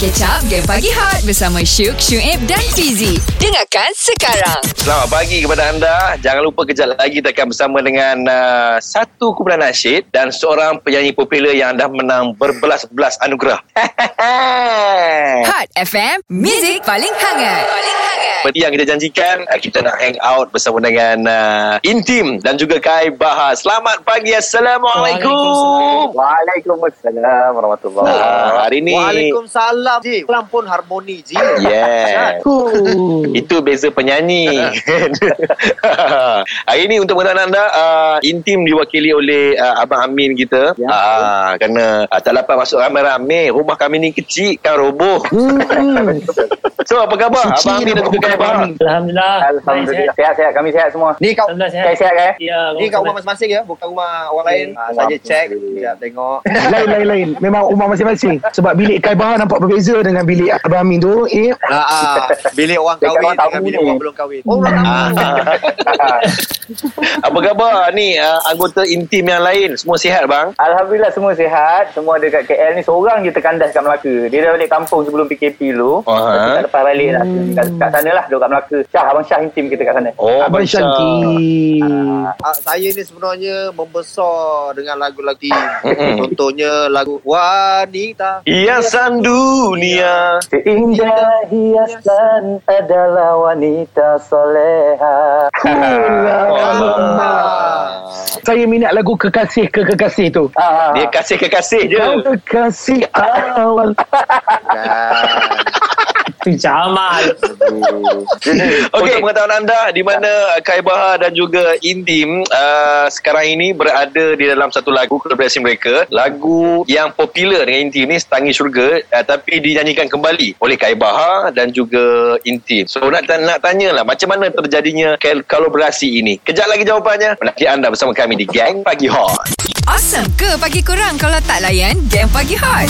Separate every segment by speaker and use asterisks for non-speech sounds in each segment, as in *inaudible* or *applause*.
Speaker 1: Catch up Game Pagi Hot Bersama Syuk, Syuib dan Fizi Dengarkan sekarang
Speaker 2: Selamat pagi kepada anda. Jangan lupa kejap lagi kita akan bersama dengan uh, satu kumpulan nasyid dan seorang penyanyi popular yang dah menang berbelas-belas anugerah. *laughs*
Speaker 1: Hot FM Music paling hangat Paling hangat
Speaker 2: Seperti yang kita janjikan, uh, kita nak hang out bersama dengan uh, Intim dan juga Kai Bahar. Selamat pagi. Assalamualaikum.
Speaker 3: Waalaikumsalam warahmatullahi
Speaker 2: Ah, hari ni
Speaker 4: Waalaikumsalam Ji pun harmoni Ji
Speaker 2: Yeah. *laughs* Itu beza penyanyi. *laughs* Hari ini untuk pengetahuan anda, uh, Intim diwakili oleh uh, Abang Amin kita.
Speaker 3: Ya.
Speaker 2: Uh, kerana uh, tak dapat masuk ramai-ramai. Rumah kami ni kecil kan roboh. *laughs* so apa khabar?
Speaker 5: Suci
Speaker 2: Abang Amin dan juga Bahar.
Speaker 5: Alhamdulillah.
Speaker 3: Alhamdulillah. Sehat-sehat Kami sehat semua.
Speaker 4: Ni kau
Speaker 5: Alhamdulillah sihat.
Speaker 3: sihat kan
Speaker 5: Ya,
Speaker 4: Ni kat rumah masing-masing ya? Bukan rumah orang lain. Ha, Saja cek Sekejap tengok.
Speaker 5: Eh,
Speaker 6: lain lain lain. Memang rumah masing-masing. Sebab bilik Kai Bahar nampak berbeza dengan bilik Abang Amin tu eh.
Speaker 4: Ha, ha. Bilik orang kahwin Dengan bilik orang belum kahwin. Oh orang
Speaker 2: Ah. *laughs* apa khabar? Ni uh, anggota Intim yang lain? Semua sihat bang?
Speaker 3: Alhamdulillah semua sihat. Semua dekat KL ni. Seorang je terkandas kat Melaka. Dia dah balik kampung sebelum PKP dulu
Speaker 2: Oh, ha?
Speaker 3: Tak lepas balik lah. Kat, kat sana lah Duduk kat Melaka Syah Abang Syah intim kita kat sana
Speaker 2: Oh,
Speaker 6: Abang Shanti
Speaker 4: Ah, saya ni sebenarnya membesar dengan lagu-lagu. Contohnya lagu Wanita
Speaker 2: Hiasan dunia.
Speaker 3: Seindah hiasan adalah wanita soleha
Speaker 4: Ah.
Speaker 6: saya minat lagu kekasih ke kekasih tu
Speaker 2: Dia kasih kekasih je.
Speaker 6: kekasih awal
Speaker 4: Kan.
Speaker 5: Tu Jamal.
Speaker 2: Okey, pengetahuan anda di mana Kai Bahar dan juga Intim uh, sekarang ini berada di dalam satu lagu kolaborasi mereka. Lagu yang popular dengan Intim ni Setangi Syurga uh, tapi dinyanyikan kembali oleh Kai Bahar dan juga Intim. So nak nak tanyalah macam mana terjadinya kol- kolaborasi ini. Kejap lagi jawapannya. Menanti anda bersama kami di Gang Pagi Hot.
Speaker 1: Awesome ke pagi korang Kalau tak layan Game Pagi Hot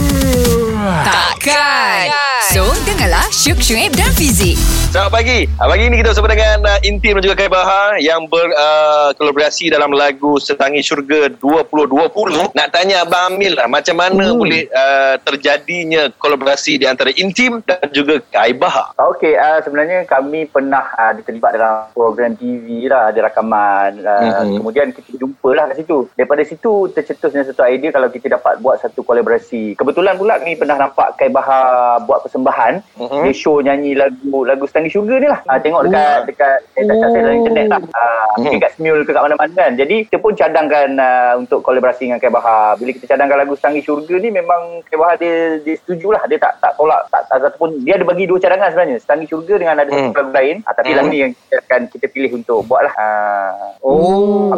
Speaker 1: Takkan So dengarlah Syuk, Syuib dan Fizi
Speaker 2: Selamat pagi. Ah, Pagi ini kita bersama dengan uh, Intim dan juga Kai Bahar yang berkolaborasi uh, dalam lagu Setangi Syurga 2020. Nak tanya Abang Amil lah macam mana boleh uh, terjadinya kolaborasi di antara Intim dan juga Kai Bahar.
Speaker 3: Okey, uh, sebenarnya kami pernah uh, terlibat dalam program TV lah, ada rakaman. Uh,
Speaker 2: Mhm.
Speaker 3: Kemudian kita jumpa lah kat situ. Daripada situ tercetusnya satu idea kalau kita dapat buat satu kolaborasi. Kebetulan pula kami pernah nampak Kai Bahar buat persembahan.
Speaker 2: Mhm.
Speaker 3: Dia show nyanyi lagu lagu Setangi Syurga ni lah. Uh, tengok dekat dekat eh, tak saya dalam internet lah. Uh,
Speaker 2: Mhm.
Speaker 3: Dekat Smule ke kat mana-mana kan. Jadi kita pun cadangkan uh, untuk kolaborasi dengan Kai Bahar. Bila kita cadangkan lagu Setangi Syurga ni memang Kai Bahar dia, dia setuju lah. Dia tak tak tolak. Tak, tak, ataupun dia ada bagi dua cadangan sebenarnya. Setangi Syurga dengan ada
Speaker 2: Hmm.
Speaker 3: satu lagu lain. Uh, tapi
Speaker 2: Hmm.
Speaker 3: lagu ni yang kita akan kita pilih untuk buat lah. Uh,
Speaker 4: Oh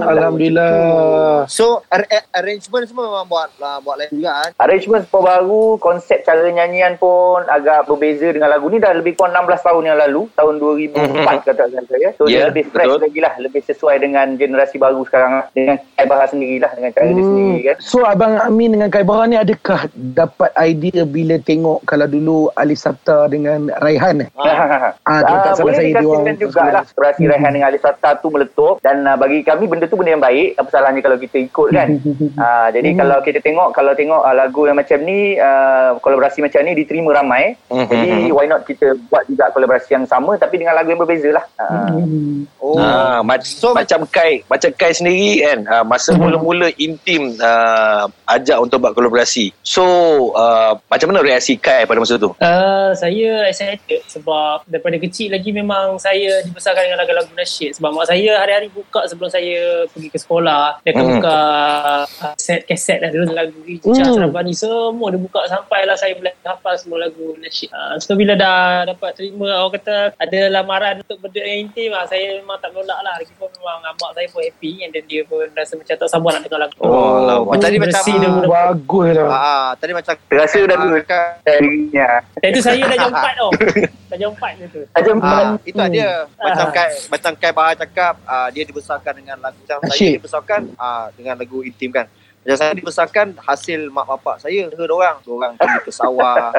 Speaker 6: Alhamdulillah
Speaker 4: So ar- ar- arrangement semua memang buat lah, buat lain juga kan
Speaker 3: Arrangement semua baru, konsep cara nyanyian pun agak berbeza dengan lagu ni dah lebih kurang 16 tahun yang lalu, tahun *laughs* 2004 katakan saya. So
Speaker 2: Ya,
Speaker 3: dia lebih fresh
Speaker 2: betul.
Speaker 3: lagi lah, lebih sesuai dengan generasi baru sekarang lah. dengan Kai sendiri lah, dengan cara dia sendiri kan.
Speaker 6: So Abang Amin dengan Kai ni adakah dapat idea bila tengok kalau dulu Ali Sabta dengan Raihan? *laughs* Ah, tu tak salah
Speaker 3: boleh
Speaker 6: saya dia
Speaker 3: dikasihkan
Speaker 6: orang
Speaker 3: juga lah Kurasi Rehan dengan Ali Sata tu meletup Dan uh, bagi kami benda tu benda yang baik Apa salahnya kalau kita ikut kan uh, *laughs* Jadi kalau kita tengok Kalau tengok uh, lagu yang macam ni uh, Kolaborasi macam ni diterima ramai
Speaker 2: Mhm.
Speaker 3: Jadi why not kita buat juga kolaborasi yang sama Tapi dengan lagu yang berbeza lah. Uh,
Speaker 4: Oh.
Speaker 2: Ah, mac-
Speaker 4: So-
Speaker 2: macam Kai, macam Kai sendiri kan, ah, masa mula-mula Intim uh, ajak untuk buat kolaborasi. So, uh, macam mana reaksi Kai pada masa tu?
Speaker 5: Uh, saya excited sebab daripada kecil lagi memang saya dibesarkan dengan lagu-lagu nasyid sebab mak saya hari-hari buka sebelum saya pergi ke sekolah. Dia akan
Speaker 2: Hmm.
Speaker 5: buka uh, set kaset lah dulu lagu Ijah
Speaker 6: Hmm.
Speaker 5: Sarabani semua dia buka sampailah saya boleh hafal semua lagu nasyid uh, so bila dah dapat terima orang kata ada lamaran untuk berdua dengan intim ah, saya memang tak menolak lah. Lagipun memang mak saya pun happy and then dia pun rasa macam tak sabar nak dengar lagu.
Speaker 2: Oh, lah.
Speaker 4: Macam ni macam
Speaker 5: dia
Speaker 6: Ah,
Speaker 5: pun
Speaker 6: Bagus lah
Speaker 4: Ah, tadi macam
Speaker 3: Terasa dah dulu.
Speaker 4: Kan
Speaker 5: Dan itu saya dah jam 4 tau. *laughs* Dah jam 4 je tu.
Speaker 3: Saja
Speaker 4: Ah, itu dia. Macam
Speaker 5: Ah.
Speaker 4: Kai macam Kai Bahar cakap ah, dia dibesarkan dengan lagu macam saya dibesarkan ah, dengan lagu intim kan. Macam saya dibesarkan hasil mak bapak saya dengar orang, orang pergi ke sawah. *laughs*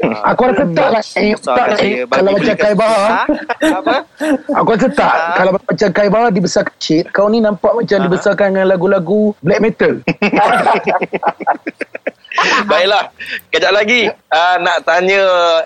Speaker 4: Ah,
Speaker 6: Aku rasa tak lah eh, tak lah, eh, Kalau macam
Speaker 4: belikan-
Speaker 6: Kai Bahar
Speaker 4: Ha? Apa? *laughs*
Speaker 6: Aku rasa tak
Speaker 4: Ah.
Speaker 6: Kalau macam Kai Bahar dibesarkan shit Kau ni nampak macam
Speaker 4: Ah.
Speaker 6: dibesarkan dengan lagu-lagu black metal *laughs* *laughs*
Speaker 2: Baiklah. Kejap lagi uh, nak tanya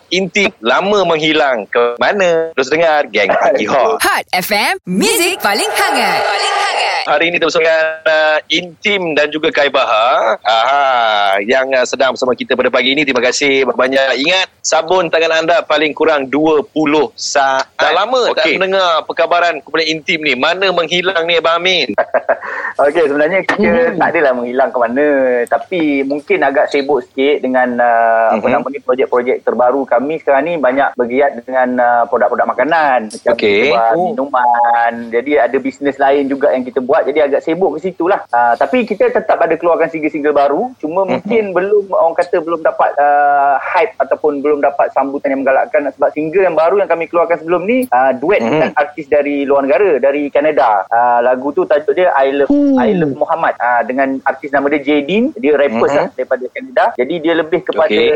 Speaker 2: inti lama menghilang ke mana? Terus dengar Geng Pagi *laughs* Hot.
Speaker 1: Hot FM, Music paling hangat. Paling hangat.
Speaker 2: Hari ini bersama dengan uh, Intim dan juga Kai Bahar Aha, yang uh, sedang bersama kita pada pagi ini. Terima kasih banyak. Ingat, sabun tangan anda paling kurang 20 saat. Dah lama okay. tak mendengar perkabaran kepada Intim ni. Mana menghilang ni Abang Amin? *laughs*
Speaker 3: Okey, sebenarnya kita hmm. tak adalah menghilang ke mana. Tapi mungkin agak sibuk sikit dengan uh, hmm. apa nama ni projek-projek terbaru kami sekarang ni banyak bergiat dengan uh, produk-produk makanan. Macam kita buat
Speaker 2: Oh.
Speaker 3: minuman. Jadi ada bisnes lain juga yang kita buat. Jadi agak sibuk ke situ lah. Uh, tapi kita tetap ada keluarkan single-single baru. Cuma mungkin belum orang kata belum dapat uh, hype ataupun belum dapat sambutan yang menggalakkan. Sebab single yang baru yang kami keluarkan sebelum ni uh, duet
Speaker 2: Mhm.
Speaker 3: dengan artis dari luar negara. Dari Canada. Uh, lagu tu tajuk dia I Love,
Speaker 6: Hmm.
Speaker 3: I Love Muhammad. Uh, dengan artis nama dia Jadin. Dia rapper
Speaker 2: Mhm.
Speaker 3: lah daripada Canada. Jadi dia lebih kepada
Speaker 2: Okey.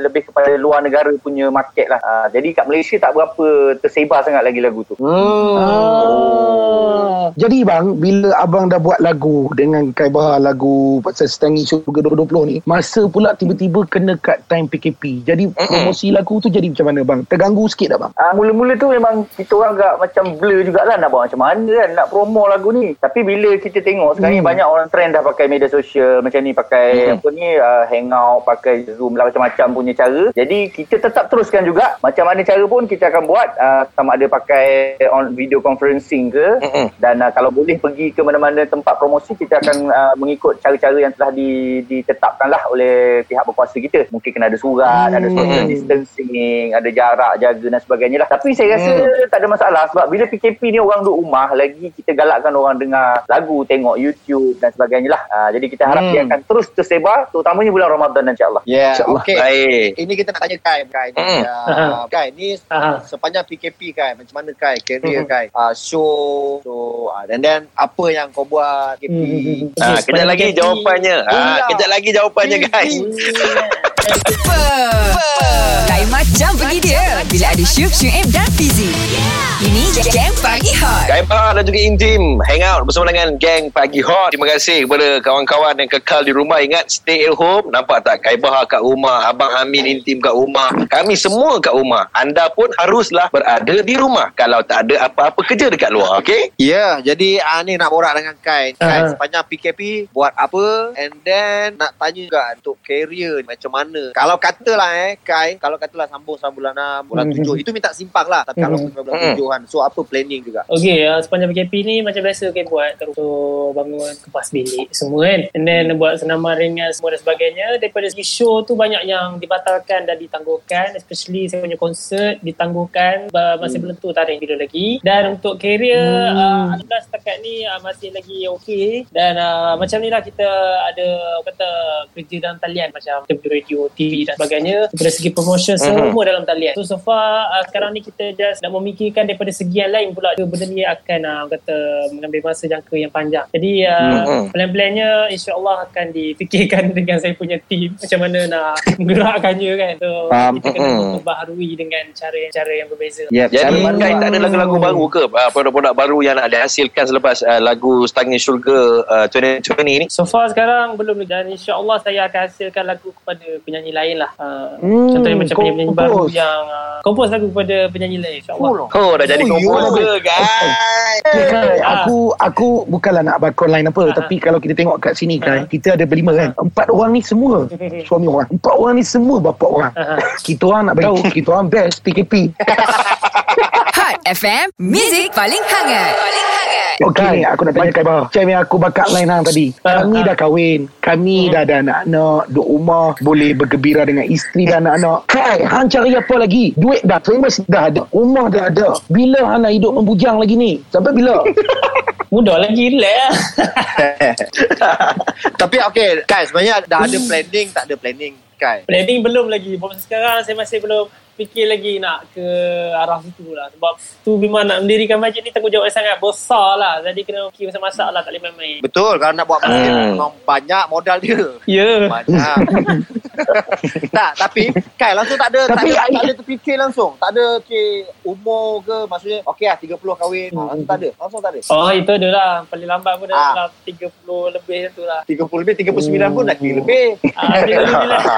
Speaker 3: lebih kepada luar negara punya market lah. Uh, jadi kat Malaysia tak berapa tersebar sangat lagi lagu tu.
Speaker 6: Ah. Jadi bang, bila abang dah buat lagu dengan Kai Bahar lagu pasal Stangi Sugar 2020 ni, masa pula tiba-tiba kena kat time PKP. Jadi promosi lagu tu jadi macam mana bang? Terganggu sikit tak bang?
Speaker 3: Ah, mula-mula tu memang kita orang agak macam blur jugalah nak buat macam mana kan nak promo lagu ni. Tapi bila kita tengok sekarang ni
Speaker 6: Hmm.
Speaker 3: banyak orang trend dah pakai media sosial macam ni pakai
Speaker 2: Hmm.
Speaker 3: apa ni uh, hangout, pakai Zoom lah macam-macam punya cara. Jadi kita tetap teruskan juga macam mana cara pun kita akan buat uh, sama ada pakai on video conferencing ke
Speaker 2: Mm-mm.
Speaker 3: dan uh, kalau boleh pergi ke mana-mana tempat promosi kita akan uh, mengikut cara-cara yang telah di, ditetapkan lah oleh pihak berkuasa kita. Mungkin kena ada surat, ada social
Speaker 2: Hmm.
Speaker 3: distancing, ada jarak jaga dan sebagainya lah. Tapi saya rasa tak ada masalah sebab bila PKP ni orang duduk rumah lagi kita galakkan orang dengar lagu, tengok YouTube dan sebagainya lah. Uh, jadi kita harap
Speaker 2: Hmm.
Speaker 3: dia akan terus tersebar terutamanya bulan Ramadan insyaAllah.
Speaker 4: Ya,
Speaker 6: InsyaAllah.
Speaker 4: okey.
Speaker 2: Baik.
Speaker 4: Ini kita nak tanya Kai, Kai ni.
Speaker 2: Hmm.
Speaker 4: Uh, *laughs* Kai, ni
Speaker 5: Aha.
Speaker 4: sepanjang PKP Kai, macam mana Kai, career
Speaker 5: Hmm.
Speaker 4: Kai, uh, show, show, uh, dan then apa yang kau buat PKP?
Speaker 5: Hmm.
Speaker 2: Ha,
Speaker 5: Okey,
Speaker 2: kejap lagi
Speaker 5: PKP.
Speaker 2: jawapannya. Ha,
Speaker 4: Pula.
Speaker 2: kejap lagi jawapannya guys.
Speaker 1: Lain macam pergi dia. Bila ada Syuk, Syuib dan Fizi. Ini Geng Pagi Hot.
Speaker 2: Kai Bahar dan juga Intim Hangout bersama dengan Geng Pagi Hot Terima kasih kepada kawan-kawan yang kekal di rumah Ingat stay at home Nampak tak Kai Bahar kat rumah Abang Amin Intim kat rumah Kami semua kat rumah Anda pun haruslah berada di rumah Kalau tak ada apa-apa kerja dekat luar Okay
Speaker 4: Ya, jadi uh, ni nak borak dengan Kai. Kai,
Speaker 5: Ah.
Speaker 4: sepanjang PKP buat apa? And then nak tanya juga untuk career ni macam mana. Kalau katalah eh, Kai, kalau katalah sambung sampai bulan 6, bulan
Speaker 5: Hmm.
Speaker 4: 7, itu minta simpang lah. Tapi kalau
Speaker 5: Hmm.
Speaker 4: bulan
Speaker 2: Hmm.
Speaker 4: 7 kan, so apa planning juga?
Speaker 5: Okey, uh, sepanjang PKP ni macam biasa kita buat terus so, bangun kepas bilik semua kan. And then buat senaman ringan semua dan sebagainya. Daripada segi show tu banyak yang dibatalkan dan ditangguhkan. Especially saya punya konsert ditangguhkan uh, masih belum tentu tarikh bila lagi. Dan untuk career hmm. uh, setakat ni uh, masih lagi okey. Dan uh, macam ni lah kita ada kata kerja dalam talian macam kita radio, TV dan sebagainya. Daripada segi promotion semua dalam talian. So so far uh, sekarang ni kita just nak memikirkan daripada segi yang lain pula benda ni akan uh, kata mengambil masa jangka yang panjang. Jadi uh,
Speaker 2: Mhm.
Speaker 5: plan-plannya insya-Allah akan difikirkan *laughs* dengan saya punya team macam mana nak *laughs* menggerakkannya kan. So
Speaker 3: Faham.
Speaker 5: kita kena
Speaker 2: Mhm.
Speaker 5: memperbaharui dengan cara-cara yang berbeza.
Speaker 3: Yep.
Speaker 2: Jadi
Speaker 3: Cara
Speaker 2: Kai
Speaker 3: baru.
Speaker 2: tak ada lagu-lagu baru ke uh, Produk-produk baru yang nak dihasilkan Selepas uh, lagu Stangin Syurga uh, 2020 ni
Speaker 5: So far sekarang belum dan insya-Allah saya akan hasilkan lagu kepada penyanyi lain lah. Uh,
Speaker 6: Hmm,
Speaker 5: contohnya macam
Speaker 6: kompos.
Speaker 5: baru yang uh, kompos lagu kepada penyanyi lain insya-Allah.
Speaker 2: Oh dah jadi
Speaker 4: Oh,
Speaker 2: komposer guys.
Speaker 6: Okay, Kai,
Speaker 5: Ah.
Speaker 6: aku aku bukanlah nak bakon lain apa
Speaker 5: Ah.
Speaker 6: tapi kalau kita tengok kat sini kan kita ada berlima kan? Empat orang ni semua. *laughs* Suami orang. Empat orang ni semua bapa orang. Kita orang nak tahu. kita orang best PKP *laughs*
Speaker 1: Hot FM, Music paling hangat. Paling hangat.
Speaker 6: Okey ni aku nak tanya Kai Bahar Macam yang aku bakat line hang tadi.
Speaker 5: Ah,
Speaker 6: Kami
Speaker 5: ah.
Speaker 6: dah kahwin. Kami dah ada anak-anak. Duduk rumah. Boleh bergembira dengan isteri dan anak-anak. Kai hang cari apa lagi? Duit dah. Kasih dah ada. Rumah dah ada. Bila hang nak hidup membujang lagi ni? Sampai bila? *laughs*
Speaker 5: Mudah lagi relax. Lah. *laughs*
Speaker 4: Tapi okey, Kai, sebenarnya dah ada planning, tak ada planning, Kai.
Speaker 5: Planning belum lagi. Proses sekarang saya masih belum fikir lagi nak ke arah situ lah. Sebab tu memang nak mendirikan masjid ni tanggungjawab yang sangat besar lah. Jadi kena fikir masak-masak lah. Tak boleh main-main.
Speaker 4: Betul kalau nak buat masjid
Speaker 2: Hmm.
Speaker 4: memang banyak modal dia.
Speaker 5: Ya.
Speaker 4: Banyak. *laughs* tak, tapi Kai langsung tak ada
Speaker 6: Tapi
Speaker 4: tak ada, tak ada terfikir langsung. Tak ada fikir umur ke maksudnya okey lah 30 kahwin. Ha, langsung tak ada. Langsung tak ada.
Speaker 5: Oh itu dia lah. Paling lambat pun dah
Speaker 4: Ah.
Speaker 5: dalam 30 lebih tu lah.
Speaker 4: 30 lebih 39 pun dah kira lebih.
Speaker 5: Ah, bila bila. *laughs*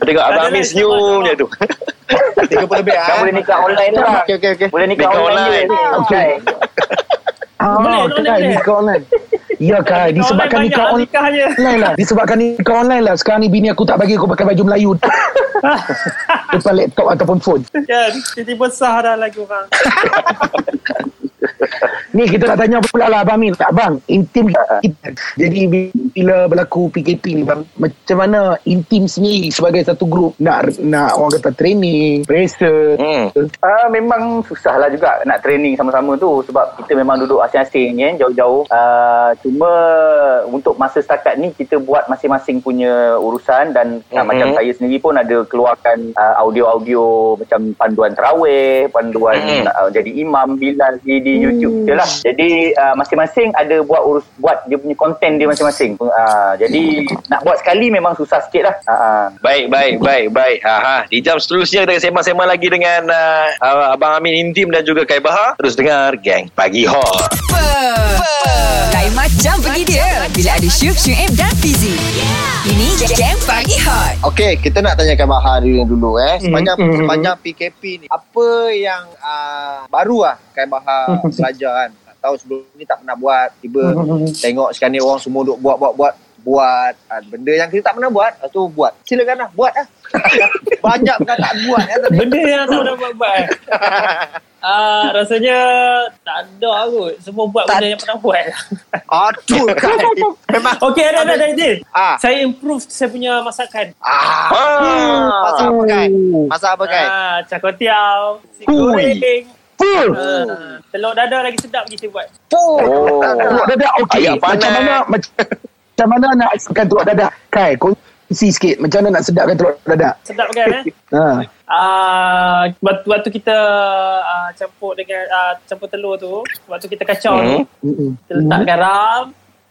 Speaker 2: Tengok Abang
Speaker 5: Ada
Speaker 2: Amin
Speaker 5: lah,
Speaker 2: senyum je tu.
Speaker 4: 30 lebih
Speaker 3: Kan
Speaker 4: ah.
Speaker 3: boleh nikah online lah.
Speaker 4: Okey okey okey.
Speaker 3: Boleh nikah
Speaker 2: Nikah
Speaker 3: online,
Speaker 2: online.
Speaker 6: Okey. Ah,
Speaker 5: Boleh, boleh,
Speaker 6: Kai,
Speaker 5: boleh.
Speaker 6: nikah online. Ya Kai, disebabkan
Speaker 5: Online
Speaker 6: nikah online.
Speaker 5: nikahnya.
Speaker 6: Online lah Disebabkan nikah online lah Sekarang ni bini aku tak bagi aku pakai baju Melayu *laughs* Depan laptop ataupun phone
Speaker 5: Kan, tiba-tiba sah dah lagu orang. *laughs* *laughs*
Speaker 6: Ni kita nak tanya pula lah Abang Min Abang Intim kita Jadi bila berlaku PKP ni bang Macam mana Intim sendiri Sebagai satu grup Nak nak orang kata training Pressure
Speaker 2: Hmm.
Speaker 3: Ah memang susah lah juga nak training sama-sama tu sebab kita memang duduk asing-asing ya, jauh-jauh. Ah cuma untuk masa setakat ni kita buat masing-masing punya urusan dan mm-hmm.
Speaker 2: Mhm.
Speaker 3: macam saya sendiri pun ada keluarkan ah, audio-audio macam panduan terawih, panduan
Speaker 2: Mhm.
Speaker 3: ah, jadi imam bilal di, di YouTube je lah. Jadi ah, masing-masing ada buat urus buat dia punya konten dia masing-masing. Ah jadi nak buat sekali memang susah sikit lah. Ah, ah.
Speaker 2: Baik, baik, baik, baik. Ha, ha. Di jam seterusnya kita sembang-sembang lagi dengan uh, uh, Abang Amin Intim dan juga Kai Bahar. Terus dengar Gang Pagi Hot.
Speaker 1: Lain macam pergi dia bila ada Syuk, Syuib dan Fizi. Ini Gang Pagi Hot.
Speaker 4: Okey, kita nak tanyakan Bahar dulu, dulu eh. Sepanjang
Speaker 6: Hmm, hmm,
Speaker 4: sepanjang PKP ni, apa yang uh, baru lah Kai Bahar *laughs* belajar kan? Tak tahu sebelum ni tak pernah buat. Tiba *laughs* tengok sekarang ni orang semua duk buat buat buat buat uh, benda yang kita tak pernah buat lepas tu buat silakan lah buat lah *laughs* banyak perkataan buat ya tadi
Speaker 5: Benda yang tak pernah buat-buat. eh. *laughs* Ah, rasanya tak ada kot. Semua buat
Speaker 4: Tak-
Speaker 5: benda yang pernah buat.
Speaker 4: aduh kan memang
Speaker 5: Okey, ada, ada, ada,
Speaker 4: ah
Speaker 5: Saya improve saya punya masakan.
Speaker 4: ah
Speaker 2: Ah.
Speaker 4: masak apa kan masak apa kan
Speaker 5: Ah, cakot tiaw, si goreng.
Speaker 6: Full
Speaker 5: Ah, telur dadar lagi sedap saya buat.
Speaker 2: Oh.
Speaker 6: Telur dadah okey. Macam mana macam, macam mana nak sedapkan telur dadah? Kai, kongsi sikit macam mana nak sedapkan telur dadah?
Speaker 5: Sedap kan eh? *laughs*
Speaker 6: Ha.
Speaker 5: Ah, waktu, waktu kita ah, campur dengan ah, campur telur tu, waktu kita kacau
Speaker 2: Hmm.
Speaker 5: tu, kita letak garam.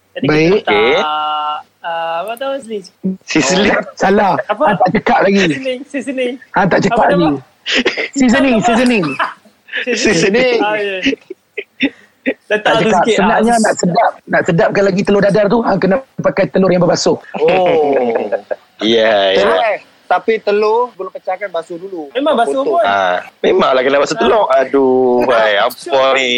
Speaker 5: Jadi
Speaker 6: Baik.
Speaker 5: kita letak
Speaker 2: Okey.
Speaker 5: ah, apa tahu Asli?
Speaker 2: Sisli.
Speaker 6: Salah.
Speaker 5: Apa?
Speaker 6: Ha, tak cekap lagi.
Speaker 5: Seasoning, seasoning.
Speaker 6: Ha, tak cekap
Speaker 5: Apa
Speaker 6: lagi. *laughs*
Speaker 5: nama?
Speaker 6: Seasoning,
Speaker 5: Apa?
Speaker 6: seasoning.
Speaker 2: Seasoning.
Speaker 5: Ah, ya. Letak
Speaker 6: Tak
Speaker 5: tu sikit.
Speaker 6: Sebenarnya
Speaker 5: ah.
Speaker 6: nak sedap, nak sedapkan lagi telur dadar tu, ha, kena pakai telur yang berbasuh.
Speaker 4: oh
Speaker 2: Ya, ya.
Speaker 4: eh tapi telur belum pecahkan basuh dulu
Speaker 5: Memang basuh pun.
Speaker 2: Ah, memanglah kena basuh telur. Aduh, *laughs* baik. Apa ni?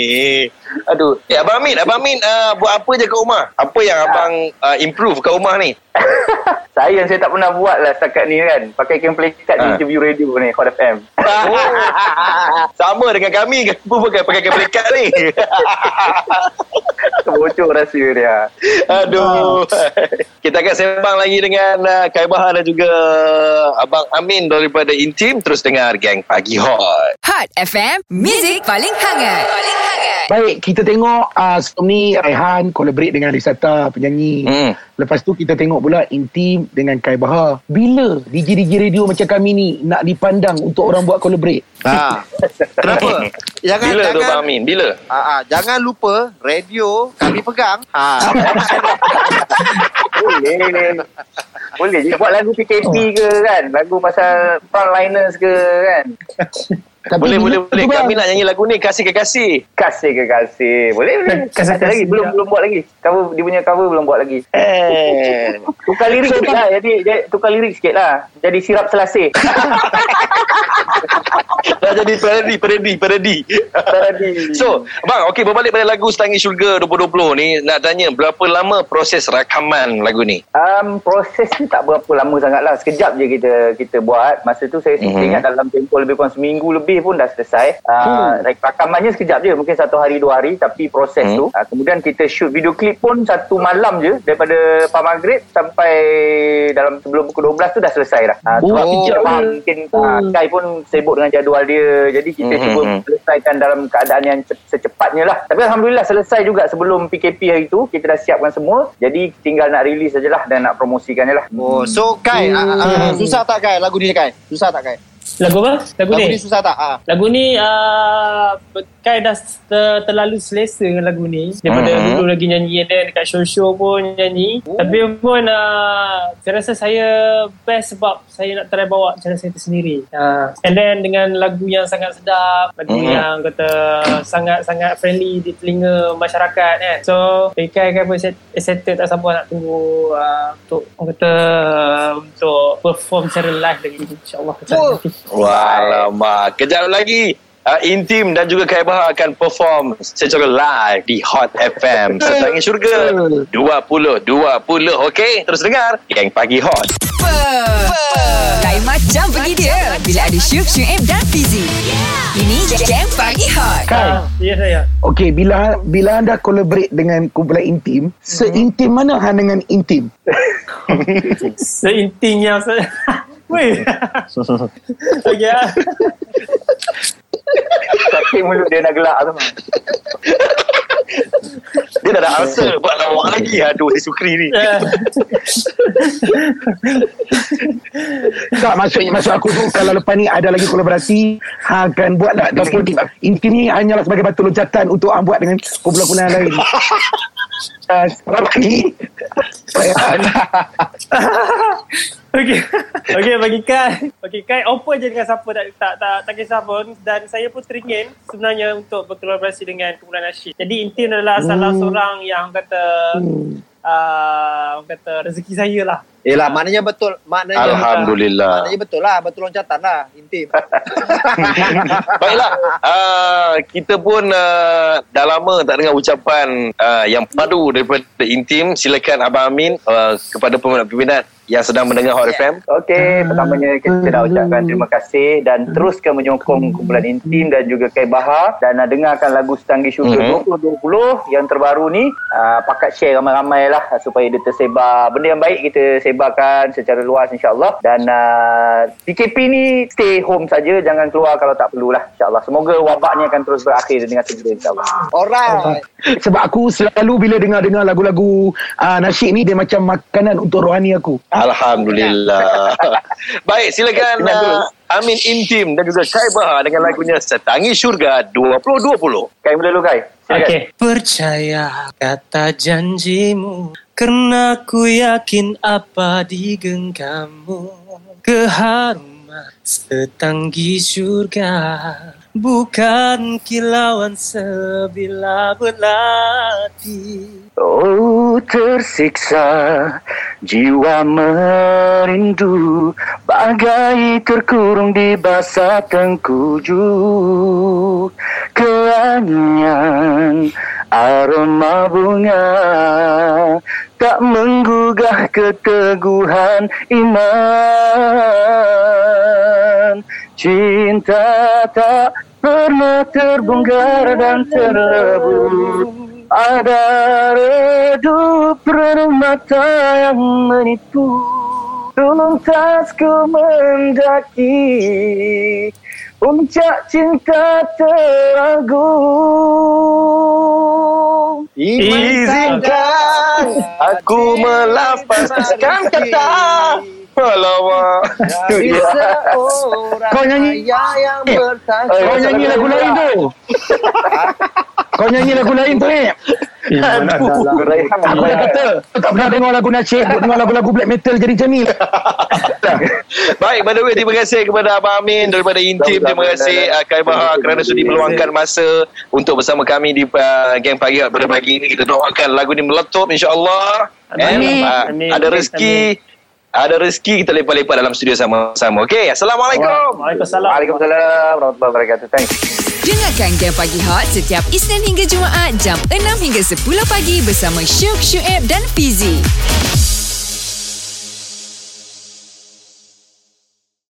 Speaker 2: Aduh. Eh, Abang Amin, Abang Amin uh, buat apa je kat rumah? Apa yang abang uh, improve kat rumah ni? *laughs*
Speaker 3: Saya yang saya tak pernah buat lah setakat ni kan. Pakai gameplay card di
Speaker 2: Ha.
Speaker 3: interview radio ni, Hot FM. *laughs*
Speaker 2: Sama dengan kami, kami pun pakai pakai kabel ikat ni. *laughs*
Speaker 3: Bocor rahsia dia.
Speaker 2: Aduh. Kita akan sembang lagi dengan uh, Kai Bahar dan juga Abang Amin daripada Intim. Terus dengar Gang Pagi Hot.
Speaker 1: Hot FM, Music paling hangat. Paling hangat.
Speaker 6: Baik, kita tengok uh, sebelum ni Raihan collaborate dengan Risata, penyanyi.
Speaker 2: Hmm.
Speaker 6: Lepas tu kita tengok pula Intim dengan Kai Bahar. Bila DJ-DJ radio macam kami ni nak dipandang untuk orang buat collaborate?
Speaker 4: ha *laughs* kenapa jangan
Speaker 2: Bila tu
Speaker 4: jangan
Speaker 2: Abang Amin? Bila?
Speaker 4: Ah, ah, jangan lupa radio kami pegang. Ha. *laughs*
Speaker 3: Boleh. Boleh je buat lagu PKP ke kan. Lagu pasal frontliners ke kan. *laughs*
Speaker 6: Tapi
Speaker 2: Boleh, boleh, boleh.
Speaker 6: bang,
Speaker 2: Kami nak nyanyi lagu ni. Kasih ke kasih.
Speaker 3: Kasih ke kasih. Boleh boleh.
Speaker 5: Kasih-
Speaker 3: Kasih lagi. Belum belum buat lagi. Cover dia punya cover belum buat lagi.
Speaker 2: Eh. *laughs*
Speaker 3: Tukar lirik sikit lah. Jadi, jadi tukar lirik sikit lah. Jadi sirap selasih. *laughs* *laughs*
Speaker 2: Dah jadi parodi, parodi.
Speaker 3: Tadi. *laughs*
Speaker 2: So, bang, okey berbalik pada lagu Setangi Syurga 2020 ni, nak tanya berapa lama proses rakaman lagu ni?
Speaker 3: Um, proses ni tak berapa lama sangat lah. Sekejap je kita kita buat. Masa tu saya
Speaker 2: Mhm.
Speaker 3: mm-hmm. ingat dalam tempoh lebih kurang seminggu lebih pun dah selesai. Uh, hmm. Rakamannya sekejap je. Mungkin satu hari, dua hari. Tapi proses
Speaker 2: Hmm.
Speaker 3: tu. Uh, kemudian kita shoot video klip pun satu malam je. Daripada Pak Maghrib sampai dalam sebelum pukul 12 tu dah selesai dah. Uh, sebab
Speaker 2: Oh.
Speaker 3: faham mungkin uh, Kai pun sibuk dengan jadual dia. Jadi kita
Speaker 2: Mhm.
Speaker 3: cuba selesaikan dalam keadaan yang ce- secepatnya lah. Tapi Alhamdulillah selesai juga sebelum PKP hari tu. Kita dah siapkan semua. Jadi tinggal nak release sajalah dan nak promosikannya lah.
Speaker 4: Oh, so Kai, ah, ah, ah, susah tak Kai lagu ni Kai? Susah tak Kai?
Speaker 5: Lagu apa? Lagu,
Speaker 4: Lagu
Speaker 5: ni?
Speaker 4: ni susah tak? Ah.
Speaker 5: Lagu ni uh, Kai dah ter, terlalu selesa dengan lagu ni Daripada
Speaker 2: Mhm.
Speaker 5: dulu lagi nyanyi And then dekat show-show pun nyanyi
Speaker 4: Oh.
Speaker 5: Tapi pun uh, Saya rasa saya best sebab Saya nak try bawa cara saya tersendiri uh, And then dengan lagu yang sangat sedap Lagu
Speaker 2: Mhm.
Speaker 5: yang kata Sangat-sangat friendly di telinga masyarakat kan So Kai kan pun excited tak sabar nak tunggu uh, Untuk orang kata uh, Untuk perform secara live lagi InsyaAllah
Speaker 4: Oh.
Speaker 2: Alamak. Kejap lagi. Uh, Intim dan juga Kai Bahar akan perform secara live di Hot FM Setangi Syurga. 2020 Okey, terus dengar Gang Pagi Hot.
Speaker 1: Lain macam pergi dia Bila ada Syuk, Syuib dan Fizi. Ini Jam Pagi Hot.
Speaker 6: Kai.
Speaker 5: Ah, Ya saya.
Speaker 6: Okey, bila bila anda collaborate dengan kumpulan intim, seintim mana Han dengan intim? *laughs*
Speaker 5: Seintinya saya *laughs* Weh Okay ah.
Speaker 3: Tapi mulut dia nak gelak tu.
Speaker 2: Dia dah ada answer Buat lawak lagi Aduh, si Sukri ni
Speaker 5: Eh,
Speaker 6: Tak maksudnya maksud aku tu kalau lepas ni ada lagi kolaborasi Han akan buat tak ataupun intim ni hanyalah sebagai batu loncatan untuk Han buat dengan kumpulan-kumpulan lain. *laughs* Uh, selamat pagi. *laughs*
Speaker 5: Okay Okay bagi Kai. Bagi Kai open je dengan siapa tak, tak, tak, tak kisah pun. Dan saya pun teringin Sebenarnya untuk berkolaborasi dengan Kumpulan Nasyid Jadi Intin adalah salah seorang yang kata uh, Orang kata rezeki saya lah
Speaker 4: Yelah, maknanya betul. Maknanya
Speaker 2: Alhamdulillah
Speaker 4: Maknanya betul lah. Betul loncatan lah. Intim. *laughs*
Speaker 2: Baiklah, uh, kita pun uh, dah lama tak dengar ucapan uh, yang padu daripada Intim. Silakan Abang Amin uh, kepada peminat-peminat yang sedang mendengar Hot FM.
Speaker 3: Okey, pertamanya kita dah ucapkan terima kasih dan teruskan menyokong kumpulan intim dan juga Kai Bahar dan uh, dengarkan lagu Setanggi Syurga
Speaker 2: Mhm.
Speaker 3: 2020 yang terbaru ni uh, pakat share ramai-ramai lah uh, supaya dia tersebar. Benda yang baik kita sebarkan secara luas insyaAllah dan uh, PKP ni stay home saja jangan keluar kalau tak perlulah insyaAllah. Semoga wabak ni akan terus berakhir dengan segera insyaAllah.
Speaker 4: Alright.
Speaker 6: Sebab aku selalu bila dengar-dengar lagu-lagu uh, nasyid ni dia macam makanan untuk rohani aku.
Speaker 2: Alhamdulillah. *laughs* Baik, silakan uh, Amin Intim dan juga Kai Bahar dengan lagunya Setangi Syurga 2020.
Speaker 3: Kai mula dulu Kai. Silakan.
Speaker 5: Okay
Speaker 7: Percaya kata janjimu Karena ku yakin apa di genggammu Keharuman setanggi surga Bukan kilauan sebila belati
Speaker 3: Oh tersiksa jiwa merindu bagai terkurung di basah tengkuju keanyang aroma bunga tak menggugah keteguhan iman. Cinta tak pernah terbongkar dan terlebur ada redup redup mata yang menipu. Tuntasku mendaki Puncak cinta teragung
Speaker 2: Izinkan aku melafazkan kata. Alamak.
Speaker 4: Dari *laughs* seorang
Speaker 6: Kau nyanyi.
Speaker 4: ayah yang
Speaker 6: Eh. Kau nyanyi lagu lain tu. *laughs* Kau nyanyi lagu lain tu eh. Aku dah kata tak pernah dengar lagu nasyid, duk dengar lagu-lagu black metal jadi macam ni. *laughs*
Speaker 2: Baik, by the way, terima kasih kepada Abang Amin daripada Intim. Terima kasih uh, Kai Bahar kerana sudi meluangkan masa untuk bersama kami di uh, Gang Pagi pada pagi ini. Kita doakan lagu ni meletup insyaAllah.
Speaker 5: Amin.
Speaker 2: And, uh,
Speaker 5: Amin.
Speaker 2: Ada rezeki. Ada rezeki kita lepak-lepak dalam studio sama-sama. Okey, Assalamualaikum.
Speaker 5: Waalaikumsalam
Speaker 3: Waalaikumsalam warahmatullahi wabarakatuh Thanks
Speaker 1: Dengarkan Game Pagi Hot setiap Isnin hingga Jumaat jam 6 hingga 10 pagi bersama Syuk, Syuib dan Fizi.